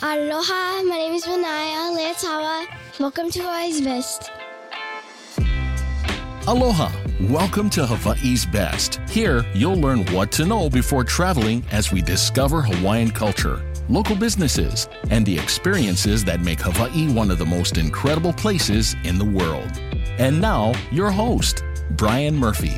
Aloha, my name is Manaya Leiataua. Welcome to Hawaii's Best. Aloha. Welcome to Hawaii's Best. Here, you'll learn what to know before traveling as we discover Hawaiian culture, local businesses, and the experiences that make Hawaii one of the most incredible places in the world. And now, your host, Brian Murphy.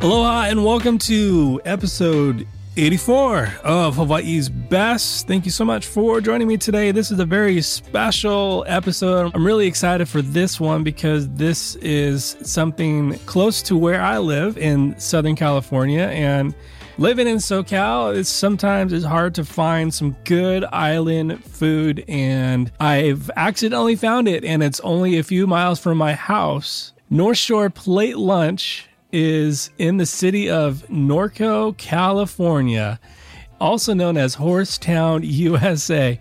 Aloha and welcome to episode 84 of Hawaii's Best. Thank you so much for joining me today. This is a very special episode. I'm really excited for this one because this is something close to where I live in Southern California and living in SoCal, it's sometimes it's hard to find some good island food and I've accidentally found it and it's only a few miles from my house. North Shore Plate Lunch is in the city of Norco, California, also known as Horsetown, USA.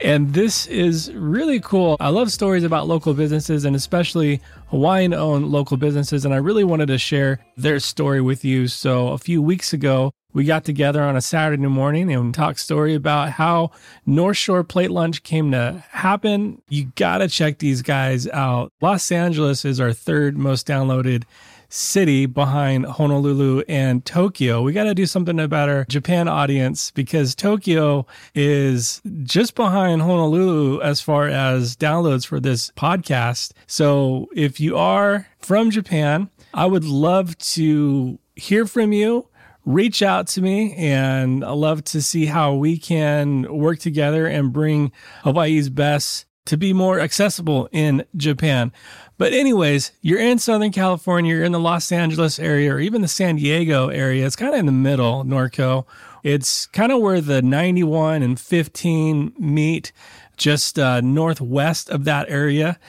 And this is really cool. I love stories about local businesses and especially Hawaiian owned local businesses. And I really wanted to share their story with you. So a few weeks ago, we got together on a Saturday morning and talked story about how North Shore Plate Lunch came to happen. You got to check these guys out. Los Angeles is our third most downloaded city behind Honolulu and Tokyo. We got to do something about our Japan audience because Tokyo is just behind Honolulu as far as downloads for this podcast. So if you are from Japan, I would love to hear from you reach out to me and I love to see how we can work together and bring Hawaii's best to be more accessible in Japan. But, anyways, you're in Southern California, you're in the Los Angeles area, or even the San Diego area. It's kind of in the middle, Norco. It's kind of where the 91 and 15 meet, just uh, northwest of that area.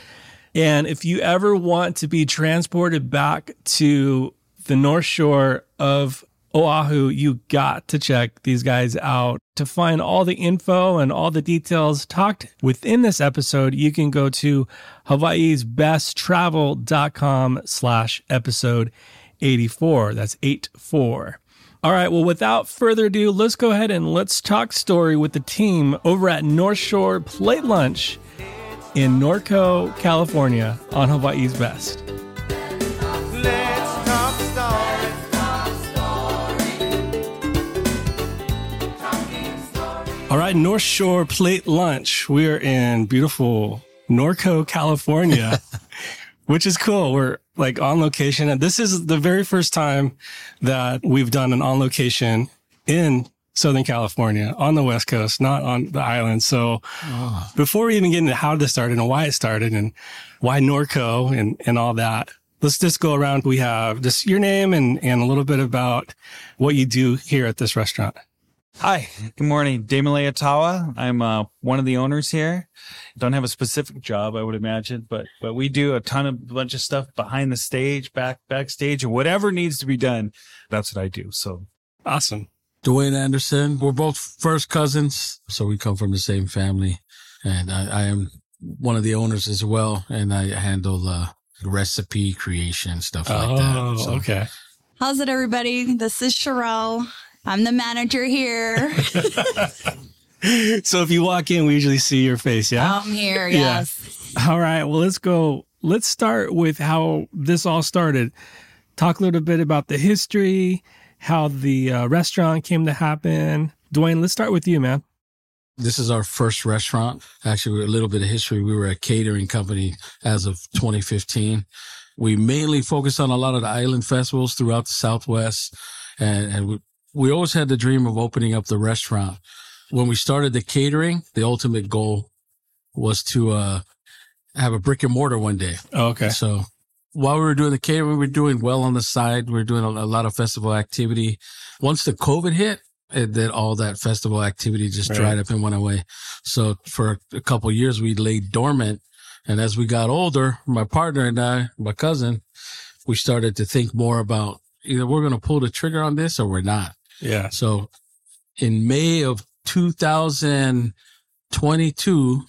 And if you ever want to be transported back to the North Shore of Oahu, you got to check these guys out. To find all the info and all the details talked within this episode, you can go to Hawaii's hawaii'sbesttravel.com slash episode 84. That's 84. All right. Well, without further ado, let's go ahead and let's talk story with the team over at North Shore Plate Lunch in Norco, California on Hawaii's Best. All right, North Shore Plate Lunch. We're in beautiful Norco, California, which is cool. We're like on location. And this is the very first time that we've done an on location in Southern California on the West Coast, not on the island. So oh. before we even get into how this started and why it started and why Norco and, and all that, let's just go around. We have just your name and, and a little bit about what you do here at this restaurant. Hi, good morning. Damon Leiataua. I'm uh, one of the owners here. Don't have a specific job, I would imagine, but but we do a ton of bunch of stuff behind the stage, back backstage, or whatever needs to be done. That's what I do. So awesome. Duane Anderson. We're both first cousins, so we come from the same family, and I, I am one of the owners as well, and I handle uh, recipe creation stuff like oh, that. So. okay. How's it, everybody? This is Sherelle. I'm the manager here. so if you walk in, we usually see your face. Yeah. I'm here. Yes. Yeah. All right. Well, let's go. Let's start with how this all started. Talk a little bit about the history, how the uh, restaurant came to happen. Duane, let's start with you, man. This is our first restaurant. Actually, a little bit of history. We were a catering company as of 2015. We mainly focused on a lot of the island festivals throughout the Southwest. And, and we, always had the dream of opening up the restaurant. When we started the catering, the ultimate goal was to uh, have a brick and mortar one day. Oh, okay. So while we were doing the catering, we were doing well on the side. We were doing a, a lot of festival activity. Once the COVID hit, it, then all that festival activity just right. dried up and went away. So for a couple years, we laid dormant. And as we got older, my partner and I, my cousin, we started to think more about either we're going to pull the trigger on this or we're not. Yeah. So in May of 2022,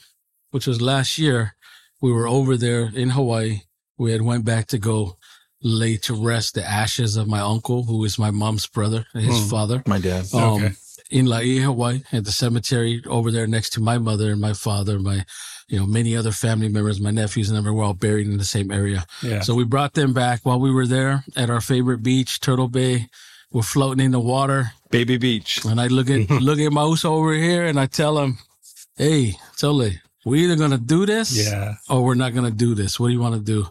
which was last year, we were over there in Hawaii. We had went back to go lay to rest the ashes of my uncle, who is my mom's brother, his mm, father. My dad. Um, okay. in Laie, Hawaii, at the cemetery over there next to my mother and my father, my, you know, many other family members, my nephews and them were all buried in the same area. Yeah. So we brought them back while we were there at our favorite beach, Turtle Bay. We're floating in the water. Baby Beach. And I look at look at Mouse over here and I tell him, Hey, Tole, we're either gonna do this Yeah. or we're not gonna do this. What do you want to do?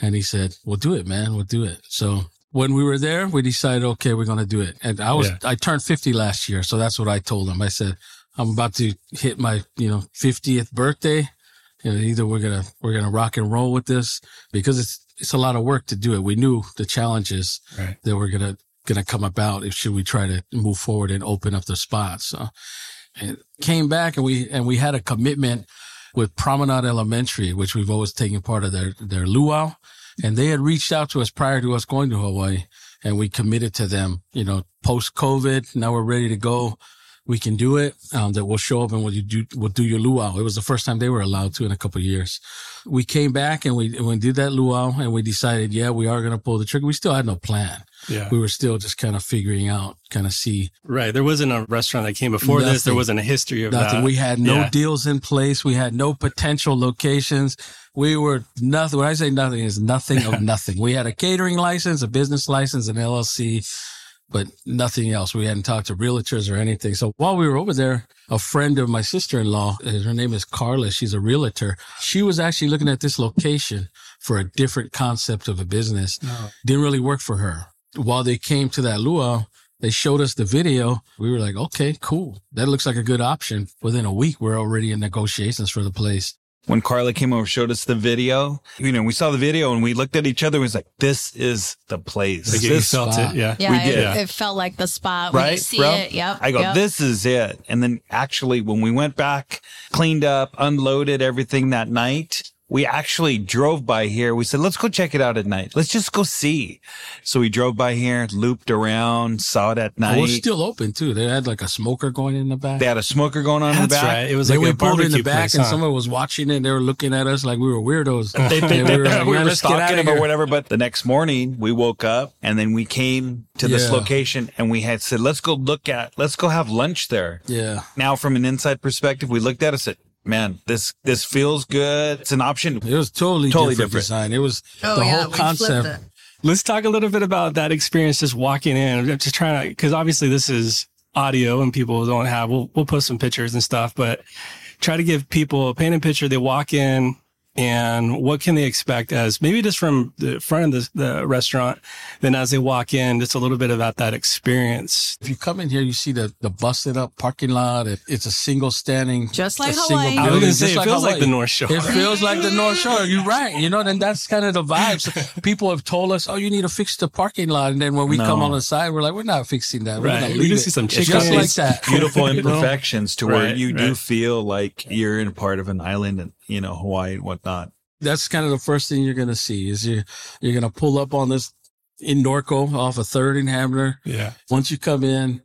And he said, We'll do it, man. We'll do it. So when we were there, we decided, okay, we're gonna do it. And I was Yeah. I turned fifty last year, so that's what I told him. I said, I'm about to hit my, you know, fiftieth birthday. You know, either we're gonna we're gonna rock and roll with this because it's it's a lot of work to do it. We knew the challenges Right. that were gonna gonna come about if should we try to move forward and open up the spots. So and came back and we and we had a commitment with Promenade Elementary, which we've always taken part of their their luau, and they had reached out to us prior to us going to Hawaii, and we committed to them. You know, post COVID, now we're ready to go. We can do it. Um, that we'll show up and we'll do we'll do your luau. It was the first time they were allowed to in a couple of years. We came back and we and we did that luau, and we decided, yeah, we are going to pull the trigger. We still had no plan. Yeah. We were still just kind of figuring out, kind of see Right. There wasn't a restaurant that came before this. There wasn't a history of nothing. that. We had no Yeah. deals in place. We had no potential locations. We were nothing. When I say nothing, is nothing of nothing. We had a catering license, a business license, an LLC, but nothing else. We hadn't talked to realtors or anything. So while we were over there, a friend of my sister-in-law, uh, her name is Carla. She's a realtor. She was actually looking at this location for a different concept of a business. Didn't really work for her. While they came to that luau, they showed us the video. We were like, okay, cool. That looks like a good option. Within a week, we're already in negotiations for the place. When Carla came over, showed us the video, you know, we saw the video and we looked at each other. and was like, this is the place. Like, you This felt spot. it. Yeah. Yeah, We it, did. Yeah. it felt like the spot. When you right, see bro? it. Yep. I go, yep. this is it. And then actually, when we went back, cleaned up, unloaded everything that night, we actually drove by here. We said, let's go check it out at night. Let's just go see. So we drove by here, looped around, saw it at night. It was still open too. They had like a smoker going in the back. they had a smoker going on in the That's back. right. It was Then like we pulled in the back place, and huh? someone was watching it. They were looking at us like we were weirdos. They think And we were like, we "Man, were let's get outta stalking him or whatever. But the next morning we woke up and then we came to this Yeah. location and we had said, let's go look at, let's go have lunch there. Yeah. Now from an inside perspective, we looked at it and said, man, this, this feels good. It's an option. It was totally, Totally different, different. design. It was Oh, the yeah, whole concept. Let's talk a little bit about that experience just walking in. I'm just trying to, because obviously this is audio and people don't have, we'll, we'll post some pictures and stuff, but try to give people a painted picture. They walk in and what can they expect as maybe just from the front of the, the restaurant, then as they walk in, just a little bit about that experience. If you come in here, you see the, the busted up parking lot. It, it's a single standing. Just like a single Hawaii. I was going to say, just it feels like the North Shore. It feels like the North Shore. You're right. You know, then that's kind of the vibes. People have told us, oh, you need to fix the parking lot. And then when we No. come on the side, we're like, we're not fixing that. We're Right. going to We leave see some It's chicken. just like that. beautiful imperfections to where Right, you do feel like you're in part of an island and, you know, Hawaii and whatnot. That's kind of the first thing you're going to see is you, you're going to pull up on this in Norco off a third in Hamner. Yeah. Once you come in,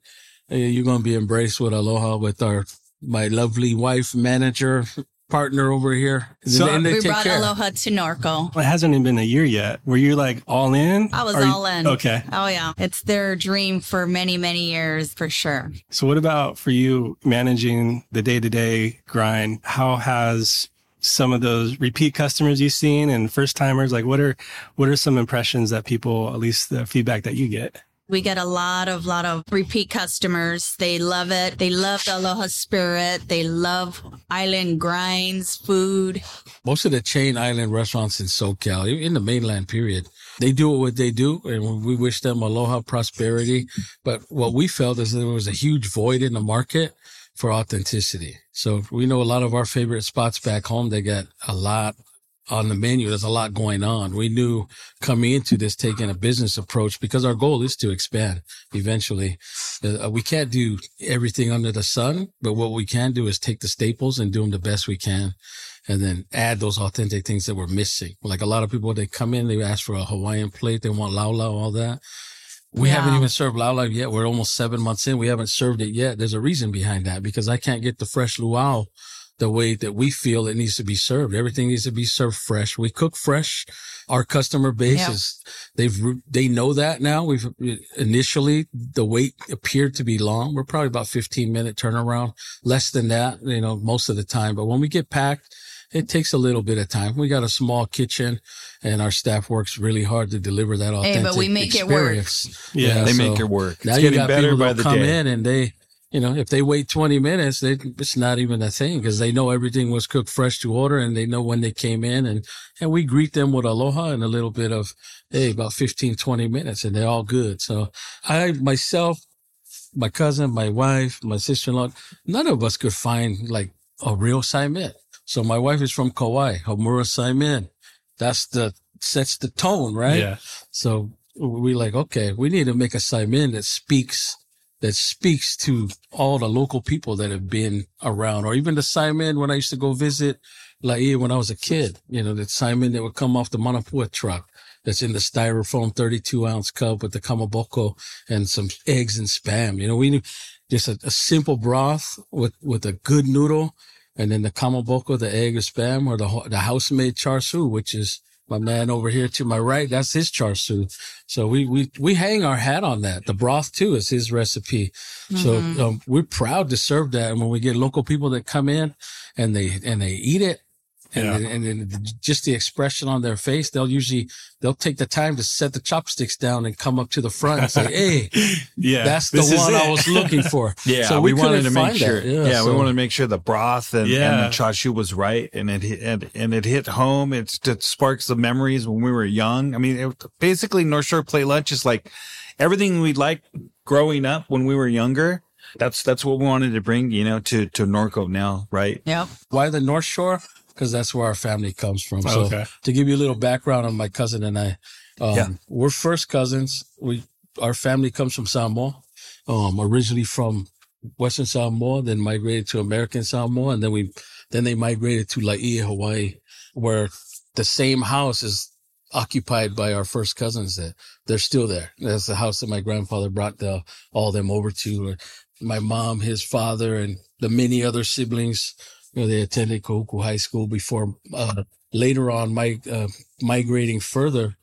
uh, you're going to be embraced with aloha with our, my lovely wife, manager, partner over here. And So- then they we take brought care. Aloha to Norco. It hasn't even been a year yet. Were you like all in? I was Are you- all in. Okay. Oh yeah, it's their dream for many many years for sure. So what about for you managing the day to day grind? How has some of those repeat customers you've seen and first timers, like what are, what are some impressions that people, at least the feedback that you get? We get a lot of lot of repeat customers. They love it. They love the Aloha spirit. They love island grinds, food. Most of the chain island restaurants in SoCal, in the mainland period, they do what they do and we wish them aloha prosperity. But what we felt is that there was a huge void in the market for authenticity. So we know a lot of our favorite spots back home, they got a lot on the menu. There's a lot going on. We knew coming into this, taking a business approach because our goal is to expand eventually. Uh, we can't do everything under the sun, but what we can do is take the staples and do them the best we can and then add those authentic things that we're missing. Like a lot of people, they come in, they ask for a Hawaiian plate, they want lau lau, all that. We Yeah. haven't even served luau yet. We're almost seven months in. We haven't served it yet. There's a reason behind that because I can't get the fresh luau the way that we feel it needs to be served. Everything needs to be served fresh. We cook fresh. Our customer base Yep. is, they've, they know that now. We've initially the wait appeared to be long. We're probably about 15 minute turnaround, less than that, you know, most of the time. But when we get packed, it takes a little bit of time. We got a small kitchen and our staff works really hard to deliver that Hey, authentic but we make it work. experience. Yeah, they so make it work. It's now you getting got better people by that the come day. in and they, you know, if they wait 20 minutes, they, it's not even a thing because they know everything was cooked fresh to order and they know when they came in and, and we greet them with aloha and a little bit of, hey, about 15, 20 minutes and they're all good. So I myself, my cousin, my wife, my sister-in-law, none of us could find like a real Saimin. So my wife is from Kauai, Hamura Saimin. That's the, sets the tone, right? Yeah. So we like, okay, we need to make a Saimin that speaks, that speaks to all the local people that have been around, or even the Saimin when I used to go visit Laie when I was a kid, you know, the Saimin that would come off the Manapua truck that's in the styrofoam 32 ounce cup with the kamaboko and some eggs and spam. You know, we need just a, a simple broth with, with a good noodle and then the kamaboko, the egg or spam or the, the house made char siu, which is my man over here to my right. That's his char siu. So we, we, we hang our hat on that. The broth too is his recipe. So um, we're proud to serve that. And when we get local people that come in and they, and they eat it, and, Yeah. then, and then just the expression on their face, they'll usually, they'll take the time to set the chopsticks down and come up to the front and say, Hey, Yeah. that's the one I was looking for. Yeah, So we, we wanted to make sure. that. Yeah, Yeah, we wanted to make sure the broth and, and Yeah. the chashu was right, and it hit, and, and it hit home. It's, it sparks the memories when we were young. I mean, it, basically, North Shore Plate Lunch is like everything we liked growing up when we were younger. That's that's what we wanted to bring, you know, to to Norco now, right? Yeah. Why the North Shore? Because that's where our family comes from. So Okay. to give you a little background on my cousin and I, um, Yeah. we're first cousins. We our family comes from Samoa, um, originally from Western Samoa, then migrated to American Samoa, and then we then they migrated to Laie, Hawaii, where the same house is occupied by our first cousins. That they're still there. That's the house that my grandfather brought the, all them over to. My mom, his father, and the many other siblings. You know, they attended Kahuku High School before uh, later on my uh, migrating further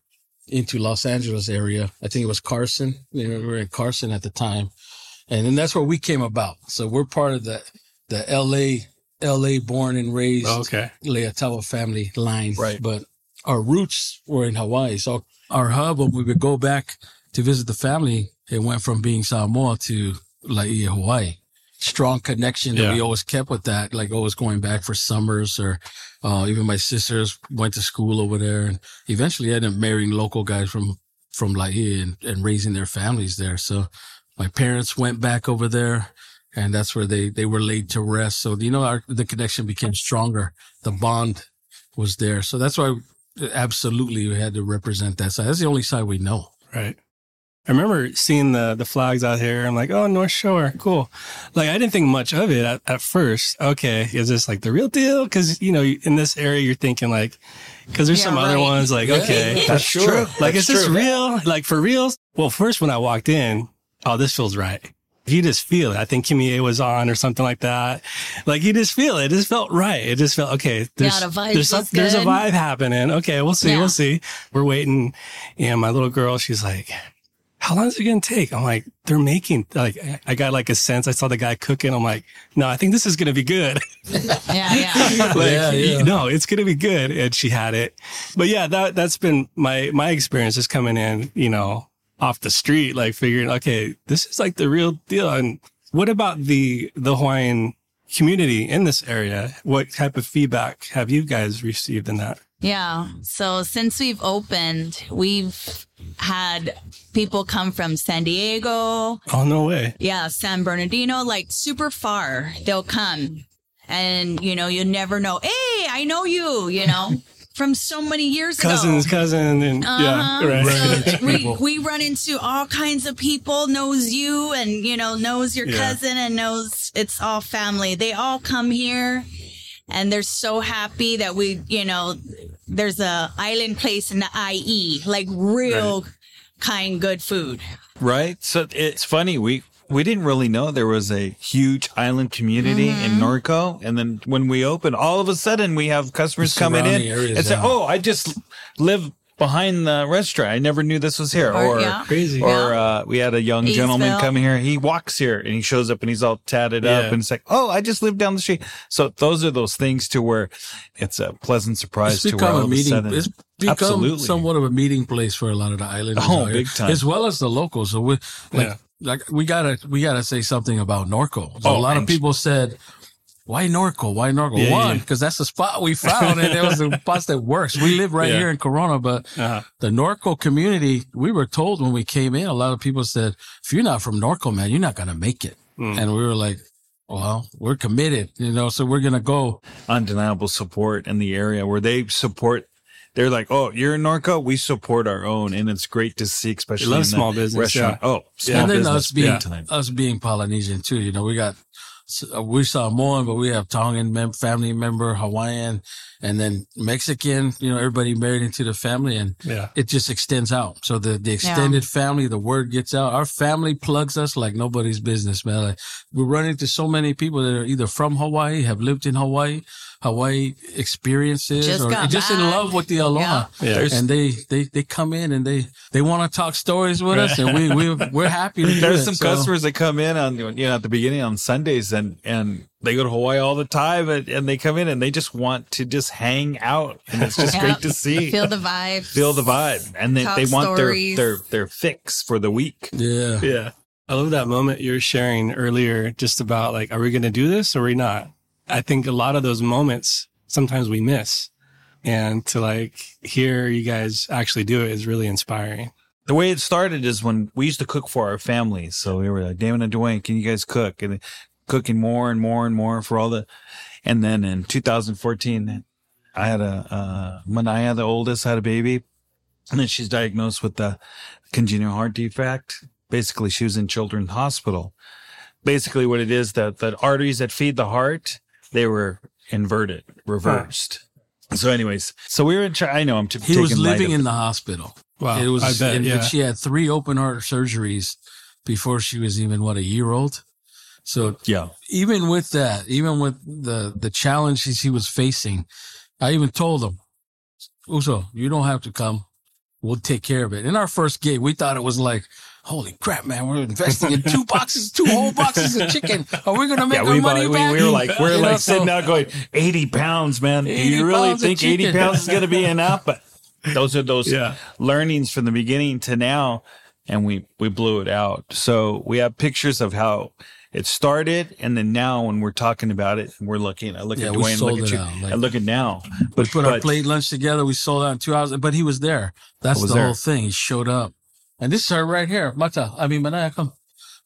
into Los Angeles area. I think it was Carson. We were in Carson at the time, and then that's where we came about. So we're part of the the L.A. L.A. born and raised Okay. Leiataua family line. Right. But our roots were in Hawaii. So our hub, when we would go back to visit the family, it went from being Samoa to Laie, Hawaii. Strong connection that Yeah. we always kept with that, like always going back for summers or, uh, even my sisters went to school over there and eventually ended up marrying local guys from, from Laie and, and raising their families there. So my parents went back over there and that's where they, they were laid to rest. So, you know, our, the connection became stronger. The bond was there. So that's why absolutely we had to represent that side. That's the only side we know. Right. I remember seeing the the flags out here. I'm like, oh, North Shore, cool. Like, I didn't think much of it at, at first. Okay, is this like the real deal? Because you know, in this area, you're thinking like, because there's Yeah, some other ones like, Yeah, okay, That's true. like, That's is this true. real? Like for reals? Well, first when I walked in, oh, this feels right. You just feel it. I think Kimie was on or something like that. Like you just feel it. It just felt right. It just felt okay. There's, the vibes there's, was there's a vibe happening. Okay, we'll see. Yeah. We'll see. We're waiting. And my little girl, she's like, how long is it going to take? I'm like, they're making, like, I got like a sense. I saw the guy cooking. I'm like, no, I think this is going to be good. Yeah, yeah. like, Yeah, yeah. no, it's going to be good. And she had it. But yeah, that, that's been my, my experience just coming in, you know, off the street, like figuring, okay, this is like the real deal. And what about the, the Hawaiian community in this area? What type of feedback have you guys received in that? Yeah. So since we've opened, we've had people come from San Diego, Oh, no way. yeah, San Bernardino, like super far. They'll come and, you know, you never know. Hey, I know you, you know, from so many years Cousins, ago. Cousins, cousin. And yeah, Uh-huh. right. So we, we run into all kinds of people, knows you and, you know, knows your Yeah. cousin and knows it's all family. They all come here and they're so happy that we, you know, there's a island place in the IE, like real kind, good food. Right. So it's funny. We we didn't really know there was a huge island community in Mm-hmm. Norco, and then when we opened, all of a sudden we have customers coming in surrounding areas, and say, yeah. "Oh, I just live." Behind the restaurant, I never knew this was here. Or- Or, yeah. Crazy. Or uh, we had a young gentleman Eastvale. come here. He walks here and he shows up and he's all tatted up and it's like, "Oh, I just live down the street." So those are those things to where it's a pleasant surprise It's to where become all a of a sudden, It's become Absolutely. somewhat of a meeting place for a lot of the islanders, Oh, big time. as well as the locals. So we like Yeah. like we gotta we gotta say something about Norco. So Oh, a lot of people said. Why Norco? Why Norco? Yeah, One, yeah. because that's the spot we found, and it was the spot that works. We live right Yeah. here in Corona, but Uh-huh. the Norco community, we were told when we came in, a lot of people said, if you're not from Norco, man, you're not going to make it. Mm. And we were like, well, we're committed, you know, so we're going to go. undeniable support in the area where they support. They're like, oh, you're in Norco, we support our own, and it's great to see, especially love in the small business, restaurant. yeah. Oh, small and then business, us being, big us being Polynesian too, you know, we got, Uh, we saw Samoan, but we have Tongan mem- family member, Hawaiian, and then Mexican, you know, everybody married into the family and Yeah. it just extends out. So the, the extended family, the word gets out. Our family plugs us like nobody's business, man. Like we run into so many people that are either from Hawaii, have lived in Hawaii, Hawaii experiences, Just or got just in love with the aloha. Yeah. There's- And they, they, they come in and they, they want to talk stories with us and we, we, we're happy to do There's it. some So- customers that come in on you know at the beginning on Sundays and and they go to Hawaii all the time and, and they come in and they just want to just hang out and it's just Yep. great to see Feel the vibe. feel the vibe and they, Talk they want their, their their fix for the week. Yeah. Yeah. I love that moment you were sharing earlier just about like, are we going to do this or are we not? I think a lot of those moments sometimes we miss. And to like hear you guys actually do it is really inspiring. the way it started is when we used to cook for our families. So we were like, Damon and Duane, can you guys cook? And cooking more and more and more for all the, and then in 2014, I had a, uh, Manaya, the oldest, had a baby. And then she's diagnosed with the congenital heart defect. Basically, she was in children's hospital. Basically, what it is that the arteries that feed the heart, they were inverted, reversed. So, anyways, so we were in. Chi- I know I'm t- He was living in the hospital. Wow. it was, I bet. and yeah. she had three open heart surgeries before she was even what a year old. So Yeah, even with that, even with the the challenges he was facing, I even told him, Uso, you don't have to come. We'll take care of it. In our first gig, we thought it was like, holy crap, man, we're investing in two boxes, two whole boxes of chicken. Are we gonna make yeah, our we, money we, back? we were like, we're You know, like sitting so- out going, 80 pounds, man. Do you really think 80 pounds is going to be enough? But those are those Yeah. learnings from the beginning to now. And we, we blew it out. So we have pictures of how it started. And then now when we're talking about it, we're looking, I look Yeah, at Duane, sold look at you, out, like- and look at now. We But, put our plate lunch together. We sold out in two hours, but he was there. That's was the there. whole thing. He showed up. And this is her right here. Mata. I mean, Manaya, come.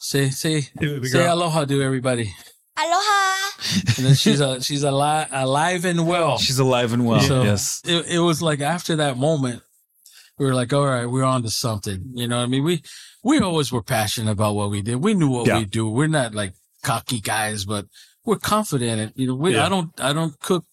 Say, say, say girl. aloha to everybody. Aloha. And then she's a, she's alive, alive and well. she's alive and well. So yes. it, it was like after that moment, we were like, all right, we're on to something. You know what I mean? We, we always were passionate about what we did. We knew what Yeah. we do. We're not like cocky guys, but we're confident. in- You know, we, Yeah. I don't, I don't cook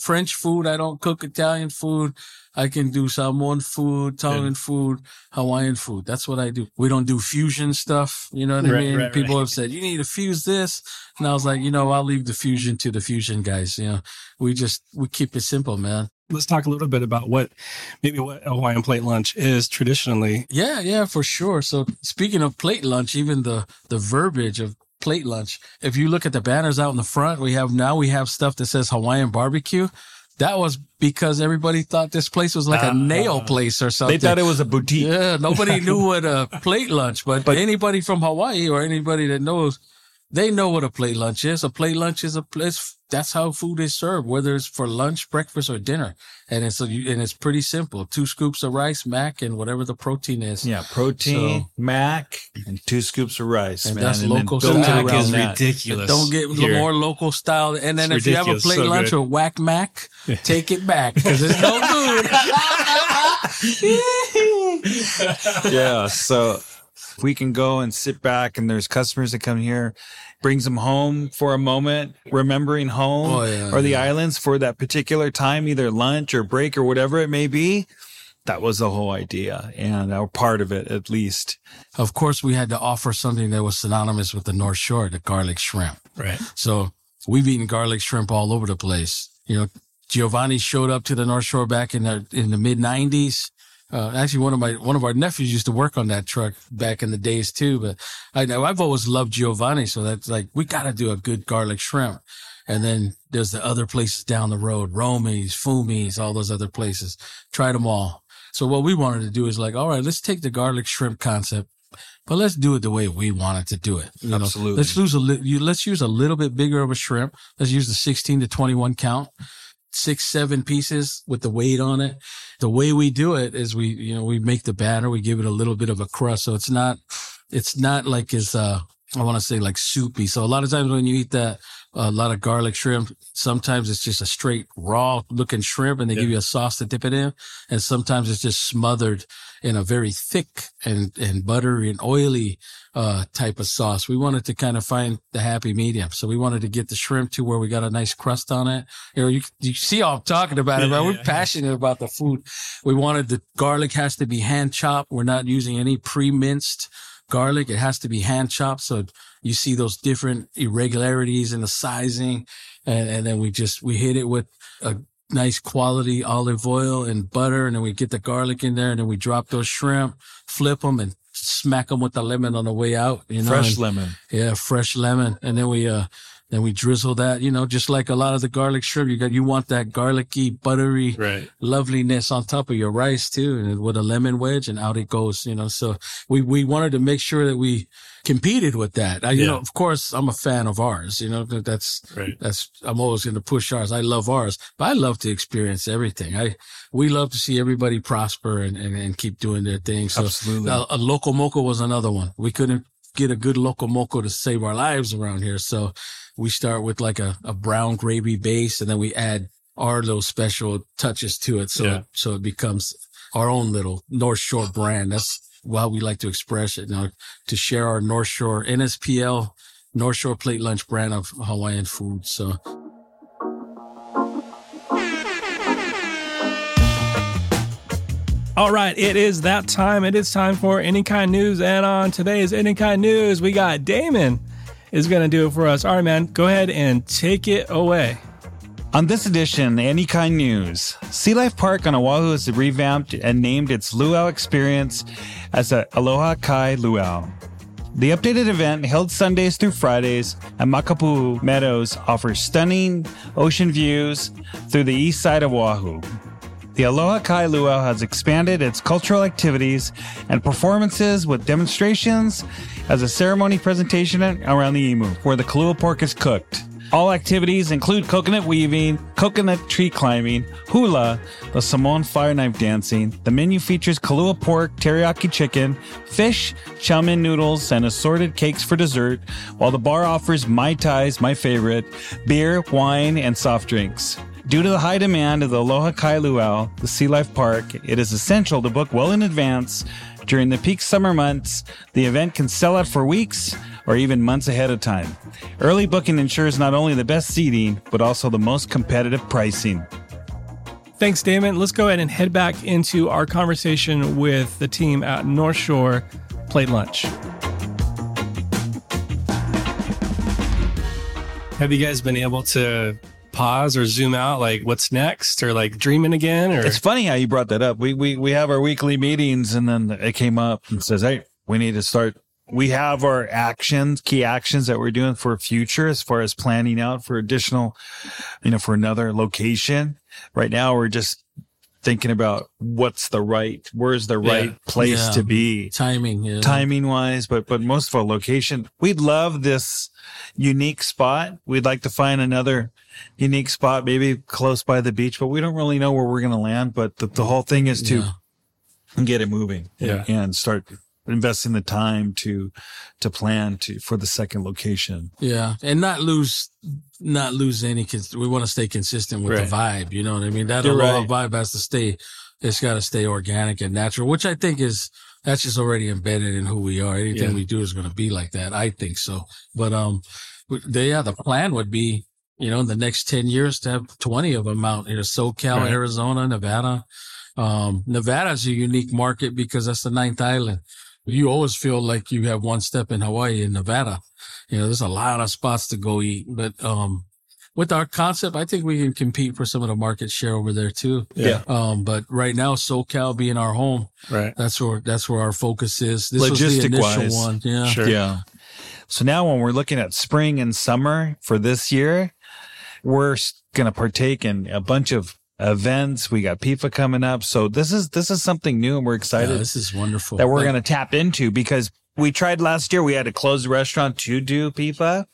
French food. I don't cook Italian food. I can do Samoan food, Tongan food, Hawaiian food. That's what I do. We don't do fusion stuff. You know what I mean? right, People right. have said, you need to fuse this. And I was like, you know, I'll leave the fusion to the fusion guys. You know, we just, we keep it simple, man. Let's talk a little bit about what maybe what a Hawaiian plate lunch is traditionally. Yeah, yeah, for sure. So speaking of plate lunch, even the the verbiage of plate lunch, if you look at the banners out in the front, we have now we have stuff that says Hawaiian barbecue. That was because everybody thought this place was like a Ah. nail place or something. They thought it was a boutique. yeah, nobody knew what a plate lunch, but, But- anybody from Hawaii or anybody that knows, they know what a plate lunch is. A plate lunch is a place. That's how food is served, whether it's for lunch, breakfast, or dinner. And it's a, and it's pretty simple: two scoops of rice, mac, and whatever the protein is. Yeah, protein, mac, and two scoops of rice, And man. that's then local build it style. Mac is that. ridiculous. Don't get here. more local style. And then It's if you have a plate So lunch good. or whack mac, take it back because it's no good. yeah. So we can go and sit back, and there's customers that come here, brings them home for a moment, remembering home Oh, yeah, or the yeah. islands for that particular time, either lunch or break or whatever it may be. that was the whole idea and our part of it at least. Of course, we had to offer something that was synonymous with the North Shore, the garlic shrimp. Right. So we've eaten garlic shrimp all over the place. You know, Giovanni showed up to the North Shore back in the in the mid '90s. Uh, actually, one of my one of our nephews used to work on that truck back in the days too. But I know I've always loved Giovanni, so that's like we got to do a good garlic shrimp. And then there's the other places down the road, Romy's, Fumi's, all those other places. Tried them all. So what we wanted to do is like, all right, let's take the garlic shrimp concept, but let's do it the way we wanted to do it. You know, Absolutely. let's use a li- you, let's use a little bit bigger of a shrimp. Let's use the 16 to 21 count, six, seven pieces with the weight on it. The way we do it is we, you know, we make the batter, we give it a little bit of a crust. So it's not, it's not like it's, uh, I want to say like soupy. So a lot of times when you eat that, a lot of garlic shrimp, sometimes it's just a straight raw looking shrimp and they give you a sauce to dip it in. And sometimes it's just smothered in a very thick and, and buttery and oily, uh, type of sauce. We wanted to kind of find the happy medium. So we wanted to get the shrimp to where we got a nice crust on it. You know, you, you see I'm talking about it, but we're passionate about the food. We wanted the garlic has to be hand chopped. We're not using any pre-minced garlic. It has to be hand chopped. So you see those different irregularities in the sizing. And, and then we just, we hit it with a nice quality olive oil and butter. And then we get the garlic in there and then we drop those shrimp, flip them and smack them with the lemon on the way out. You know, Fresh and- lemon. yeah, fresh lemon. And then we, uh, then we drizzle that, you know, just like a lot of the garlic shrimp. You got, you want that garlicky, buttery Right. loveliness on top of your rice too. And with a lemon wedge and out it goes, you know, so we, we wanted to make sure that we competed with that. I, you Yeah. know, of course I'm a fan of ours, you know, that's, Right. that's, I'm always going to push ours. I love ours, but I love to experience everything. I, we love to see everybody prosper and, and, and keep doing their thing. So Absolutely. Uh, a, a loco moco was another one. We couldn't get a good loco moco to save our lives around here. So we start with like a, a brown gravy base and then we add our little special touches to it. So, Yeah. so it becomes our own little North Shore brand. That's why we like to express it now to share our North Shore NSPL North Shore plate lunch brand of Hawaiian food. So All right, it is that time. It is time for Any Kind News. And on today's Any Kind News, we got Damon is going to do it for us. All right, man, go ahead and take it away. On this edition, Any Kind News, Sea Life Park on Oahu has revamped and named its luau experience as a Aloha Kai Luau. The updated event, held Sundays through Fridays at Makapu'u Meadows, offers stunning ocean views through the east side of Oahu. The Aloha Kai Luau has expanded its cultural activities and performances with demonstrations as a ceremony presentation around the imu, where the kalua pork is cooked. All activities include coconut weaving, coconut tree climbing, hula, the Samoan fire knife dancing. The menu features kalua pork, teriyaki chicken, fish, chow mein noodles, and assorted cakes for dessert, while the bar offers mai tais, my favorite, beer, wine, and soft drinks. Due to the high demand of the Aloha Kai Luau, the Sea Life Park, it is essential to book well in advance. During the peak summer months, the event can sell out for weeks or even months ahead of time. Early booking ensures not only the best seating, but also the most competitive pricing. Thanks, Damon. Let's go ahead and head back into our conversation with the team at North Shore Plate Lunch. Have you guys been able to pause or zoom out, like what's next, or like dreaming again, or It's funny how you brought that up. We we we have our weekly meetings, and then it came up and says, "Hey, we need to start." We have our actions, key actions that we're doing for future, as far as planning out for additional, you know, for another location. Right now, we're just thinking about what's the right, where's the Yeah. right place Yeah. to be timing, yeah. timing wise, but but most of all location. We'd love this unique spot. We'd like to find another unique spot, maybe close by the beach, but we don't really know where we're going to land. But the, the whole thing is to get it moving Yeah. and start investing the time to to plan to for the second location. Yeah, and not lose, not lose any. Cons- we want to stay consistent with Right. the vibe. You know what I mean? That You're right. vibe has to stay. It's got to stay organic and natural, which I think is that's just already embedded in who we are. Anything Yeah. we do is going to be like that. I think so. But um, the, yeah, the plan would be, you know, in the next ten years to have twenty of them out in SoCal, Right. Arizona, Nevada. Um, Nevada is a unique market because that's the ninth island. You always feel like you have one step in Hawaii and Nevada. You know, there's a lot of spots to go eat, but, um, with our concept, I think we can compete for some of the market share over there too. Yeah. Um, but right now, SoCal being our home, Right. that's where that's where our focus is. This was the Logistic initial wise. one. Yeah. Sure. Yeah. So now when we're looking at spring and summer for this year, we're going to partake in a bunch of events. We got PIFA coming up. So this is, this is something new and we're Yeah, excited this is wonderful. that we're going to tap into because we tried last year. We had to close the restaurant to do PIFA.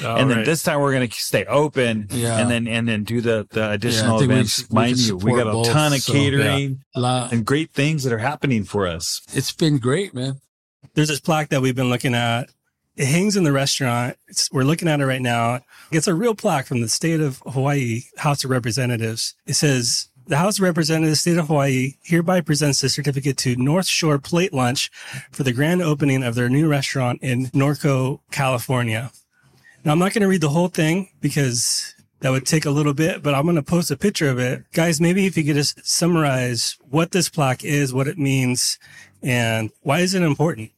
and then right. this time we're going to stay open Yeah. and then, and then do the, the additional think we- events. we Mind can you, we got a both, ton of so, catering lot- and great things that are happening for us. it's been great, man. there's this plaque that we've been looking at. It hangs in the restaurant. It's, we're looking at it right now. It's a real plaque from the state of Hawaii House of Representatives. It says, the House of Representatives, State of Hawaii, hereby presents the certificate to North Shore Plate Lunch for the grand opening of their new restaurant in Norco, California. Now, I'm not going to read the whole thing because that would take a little bit, but I'm going to post a picture of it. Guys, maybe if you could just summarize what this plaque is, what it means, and why is it important?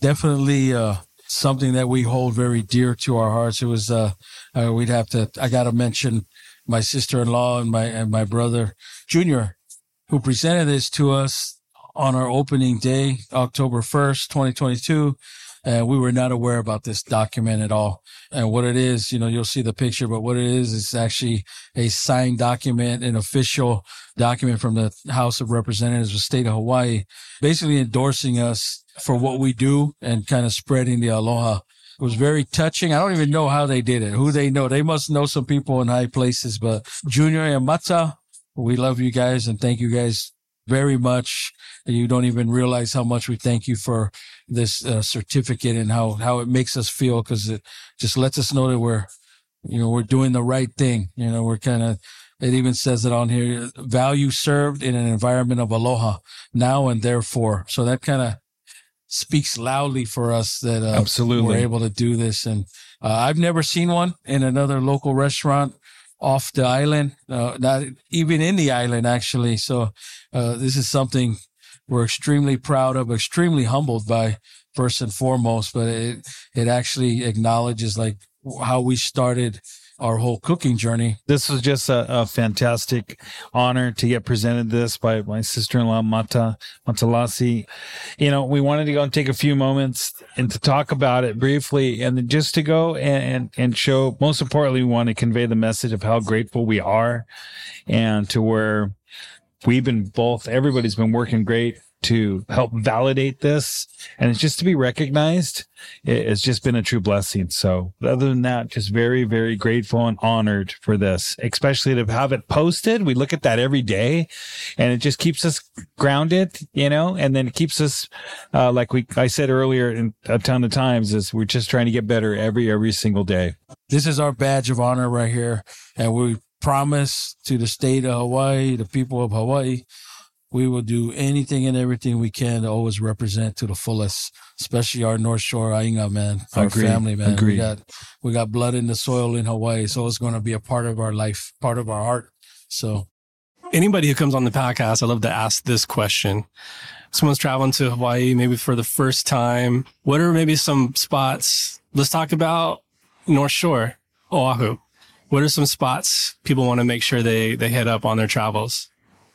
Definitely uh, something that we hold very dear to our hearts. It was uh, uh we'd have to. I got to mention my sister-in-law and my and my brother Junior, who presented this to us on our opening day, October first, twenty twenty-two. And we were not aware about this document at all. And what it is, you know, you'll see the picture, but what it is, it's actually a signed document, an official document from the House of Representatives of the state of Hawaii, basically endorsing us for what we do and kind of spreading the aloha. It was very touching. I don't even know how they did it, who they know. They must know some people in high places, but Junior and Mata, we love you guys and thank you guys very much. And you don't even realize how much we thank you for this uh, certificate and how, how it makes us feel because it just lets us know that we're, you know, we're doing the right thing. You know, we're kind of, it even says it on here, value served in an environment of aloha now and therefore. So that kind of speaks loudly for us that uh, Absolutely. we're able to do this. And uh, I've never seen one in another local restaurant off the island, uh, not even in the island actually. So uh, this is something we're extremely proud of, extremely humbled by first and foremost, but it, it actually acknowledges like how we started our whole cooking journey. this was just a, a fantastic honor to get presented this by my sister-in-law Mata Matalasi. You know, we wanted to go and take a few moments and to talk about it briefly, and just to go and, and show. Most importantly, we want to convey the message of how grateful we are, and to where we've been both. Everybody's been working great to help validate this, and it's just to be recognized it- it's just been a true blessing. So other than that, just very, very grateful and honored for this, especially to have it posted. We look at that every day and it just keeps us grounded, you know, and then it keeps us, uh, like we, I said earlier in a ton of times is we're just trying to get better every, every single day. This is our badge of honor right here. And we promise to the state of Hawaii, the people of Hawaii, we will do anything and everything we can to always represent to the fullest, especially our North Shore Ainga, man, our Agreed. family, man. Agreed. We got, we got blood in the soil in Hawaii. So it's going to be a part of our life, part of our heart. So Anybody who comes on the podcast, I love to ask this question. Someone's traveling to Hawaii, maybe for the first time. What are maybe some spots? Let's talk about North Shore, Oahu. What are some spots people want to make sure they, they hit up on their travels?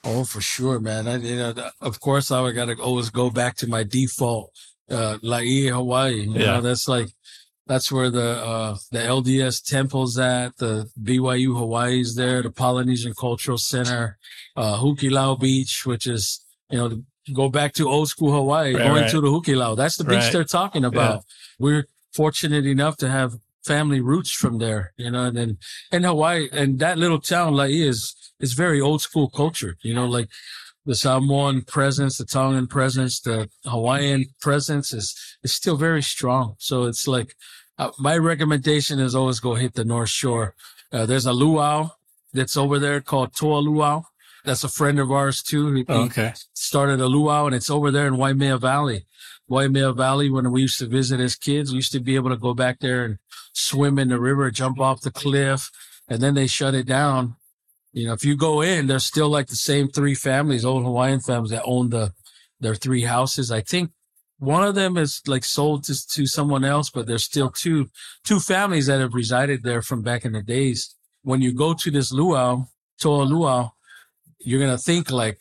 Oh, for sure, man. I, you know, of course, I would got to always go back to my default, uh, Laie, Hawaii. You Yeah. know, that's like, that's where the, uh, the LDS temple's at, the BYU Hawaii's there, the Polynesian Cultural Center, uh, Hukilau Beach, which is, you know, go back to old school Hawaii, Right, going right. to the Hukilau. That's the beach Right. they're talking about. We're fortunate enough to have family roots from there, you know, and then, and Hawaii and that little town, Laie is, is very old school culture, you know, like the Samoan presence, the Tongan presence, the Hawaiian presence is, is still very strong. So it's like, uh, my recommendation is always go hit the North Shore. Uh, there's a luau that's over there called Toa Luau. That's a friend of ours too. He, he Okay. started a luau and it's over there in Waimea Valley. Waimea Valley, when we used to visit as kids, we used to be able to go back there and swim in the river, jump off the cliff, and then they shut it down You know, if you go in, there's still like the same three families, old Hawaiian families that own the their three houses. I think one of them is like sold to, to someone else, but there's still two two families that have resided there from back in the days. When you go to this luau, Toa Luau, you're gonna think like,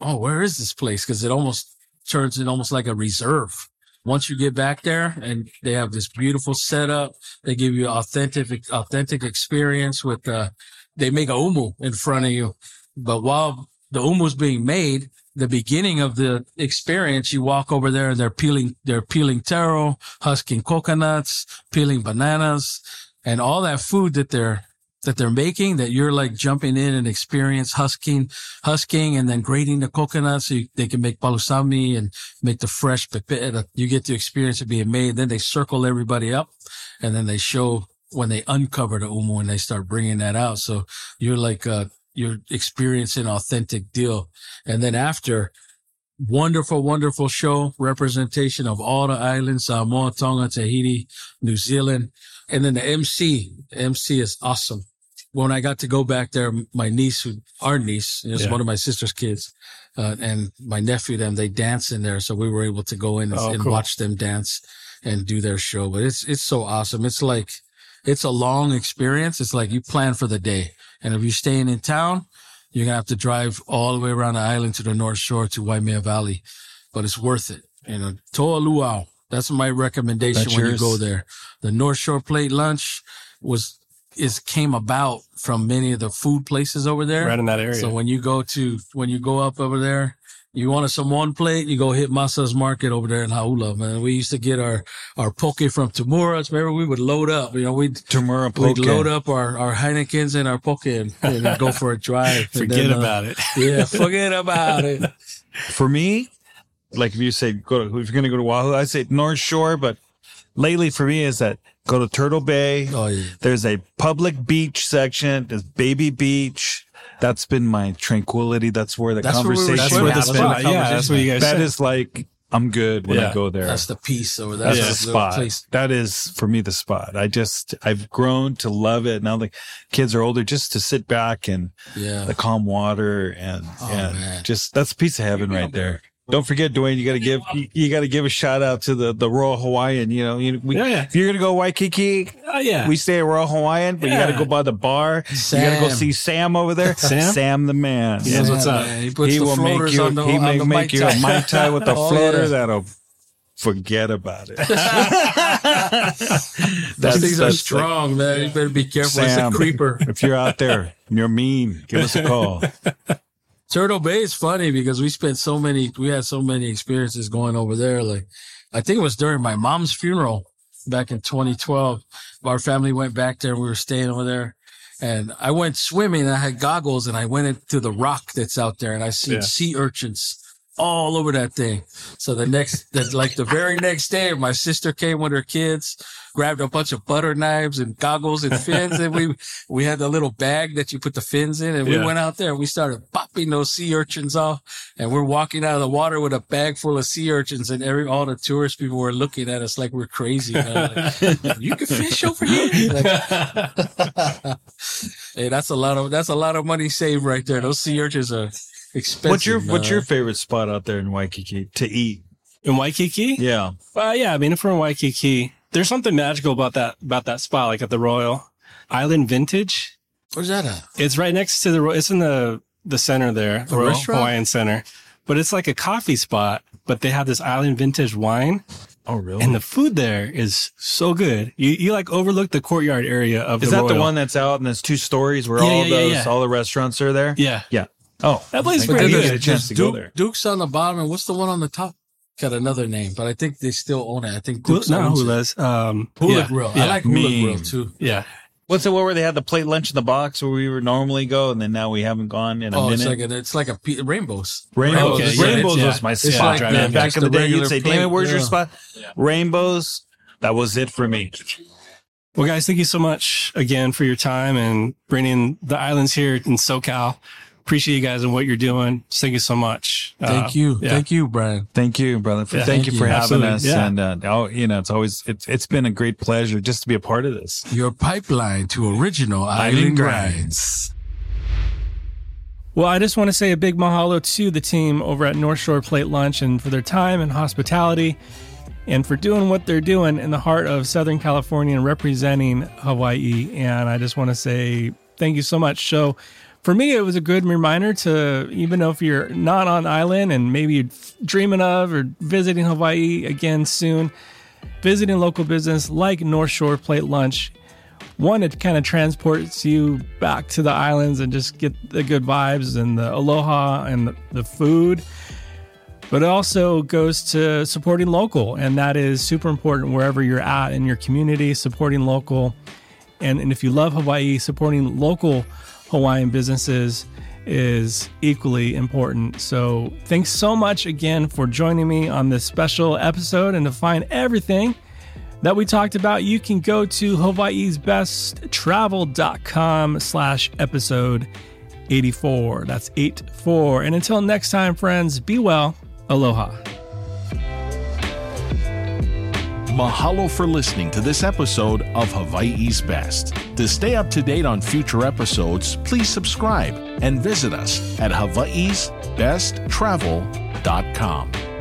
oh, where is this place? Because it almost turns in almost like a reserve. Once you get back there and they have this beautiful setup, they give you authentic, authentic experience with, uh, they make a umu in front of you. But while the umu is being made, the beginning of the experience, you walk over there and they're peeling, they're peeling taro, husking coconuts, peeling bananas and all that food that they're that they're making that you're like jumping in and experience husking, husking and then grating the coconuts so you, they can make palusami and make the fresh pepita. Uh, you get to experience it being made. Then they circle everybody up and then they show when they uncover the umu and they start bringing that out. So you're like, uh, you're experiencing authentic deal. And then after wonderful, wonderful show representation of all the islands, Samoa, Tonga, Tahiti, New Zealand. And then the MC, the MC is awesome when I got to go back there, my niece, who, our niece, is yeah. one of my sister's kids, uh, and my nephew, them, they dance in there. So we were able to go in and, oh, and watch them dance and do their show. But it's, it's so awesome. It's like, it's a long experience. It's like you plan for the day. And if you're staying in town, you're going to have to drive all the way around the island to the North Shore to Waimea Valley, but it's worth it. You know, Toa Luau. That's my recommendation That's when yours. you go there. The North Shore plate lunch was is came about from many of the food places over there. Right in that area. So when you go to when you go up over there, you want a Samoan plate, you go hit Masa's Market over there in Hauula, man. We used to get our, our poke from Tamura's. Remember, we would load up, you know, we'd, Tamura poke. We'd load up our, our Heinekens and our poke and, and go for a drive. forget then, uh, about it. Yeah, forget about it. For me, like if you say, go to, if you're going to go to Oahu, I say North Shore, but lately for me is that go to Turtle Bay. Oh, yeah. There's a public beach section. There's baby beach. That's been my tranquility. That's where the that's conversation. Where that's where the spot. Yeah, that's what you guys. That said. is like I'm good when yeah. I go there. That's the piece over there. That's yeah. the spot. Place. That is for me the spot. I just I've grown to love it. Now the kids are older, just to sit back and yeah. the calm water and oh, and just that's a piece of heaven right there. Don't forget, Duane. You got to give you, you got to give a shout out to the the Royal Hawaiian. You know, you, we, yeah, yeah. if you're gonna go Waikiki, uh, yeah, we stay at Royal Hawaiian, but yeah. you got to go by the bar. Sam. You got to go see Sam over there. Sam, Sam the man. He knows what's up. He, he will make you. The, he may make you a mai tai with a oh, floater yeah. that'll forget about it. Those things are strong, like, man. You better be careful. Sam, it's a creeper. If you're out there and you're mean, give us a call. Turtle Bay is funny because we spent so many, we had so many experiences going over there. Like, I think it was during my mom's funeral back in 2012. Our family went back there. We were staying over there and I went swimming. I had goggles and I went into the rock that's out there and I seen yeah. sea urchins all over that thing. So the next, the, like the very next day, my sister came with her kids, grabbed a bunch of butter knives and goggles and fins, and we we had the little bag that you put the fins in, and we yeah. went out there and we started popping those sea urchins off, and we're walking out of the water with a bag full of sea urchins, and every all the tourist people were looking at us like we're crazy. Like, you can fish over here. Like, hey, that's a lot of that's a lot of money saved right there. Those sea urchins are expensive. What's your What's your favorite spot out there in Waikiki to eat? In Waikiki? Yeah. Well, uh, yeah. I mean, if we're in Waikiki, there's something magical about that about that spot, like at the Royal Island Vintage. Where's that at? It's right next to the. It's in the the center there, the, Royal Hawaiian Center. But it's like a coffee spot, but they have this Island Vintage wine. Oh, really? And the food there is so good. You you like overlook the courtyard area of. Is the that Royal. the one that's out and there's two stories where Yeah, all yeah, yeah, those yeah. all the restaurants are there? Yeah, Yeah. Oh, that place is I pretty good. get a chance to go there. Duke's on the bottom, and what's the one on the top? Got another name, but I think they still own it. I think Hula, Duke's not owns it. Hula's. Um, Hula yeah, Grill. Yeah, I like Hula Me. Grill too. yeah. What's it where they had the plate lunch in the box where we would normally go, and then now we haven't gone in a Oh, minute. it's like a, it's like a pe- rainbows. Rainbows. Okay, yeah, Rainbows yeah. was my It's spot. like man. the- Back in the the day, you'd say, plate, "Damn it, where's your yeah. spot?" Rainbows. That was it for me. Well, guys, thank you so much again for your time and bringing the islands here in SoCal. Appreciate you guys and what you're doing. Thank you so much. Thank Uh, you, yeah. thank you, Brian. Thank you, brother. For, Yeah. thank, Thank you for having Absolutely. us. Yeah. And uh, oh, you know, it's always it's it's been a great pleasure just to be a part of this. Your pipeline to original island, Island grinds. Grinds. Well, I just want to say a big mahalo to the team over at North Shore Plate Lunch and for their time and hospitality and for doing what they're doing in the heart of Southern California and representing Hawaii. And I just want to say thank you so much. So, for me, it was a good reminder to, even if you're not on island and maybe you're dreaming of or visiting Hawaii again soon, visiting local business like North Shore Plate Lunch, one, it kind of transports you back to the islands and just get the good vibes and the aloha and the, food. But it also goes to supporting local, and that is super important wherever you're at in your community, supporting local. And, and if you love Hawaii, supporting local Hawaiian businesses is equally important. So, thanks so much again for joining me on this special episode. And to find everything that we talked about, you can go to hawaii'sbesttravel.com slash episode 84. That's 84. And until next time, friends, be well. Aloha. Mahalo for listening to this episode of Hawaii's Best. To stay up to date on future episodes, please subscribe and visit us at hawaii'sbesttravel.com.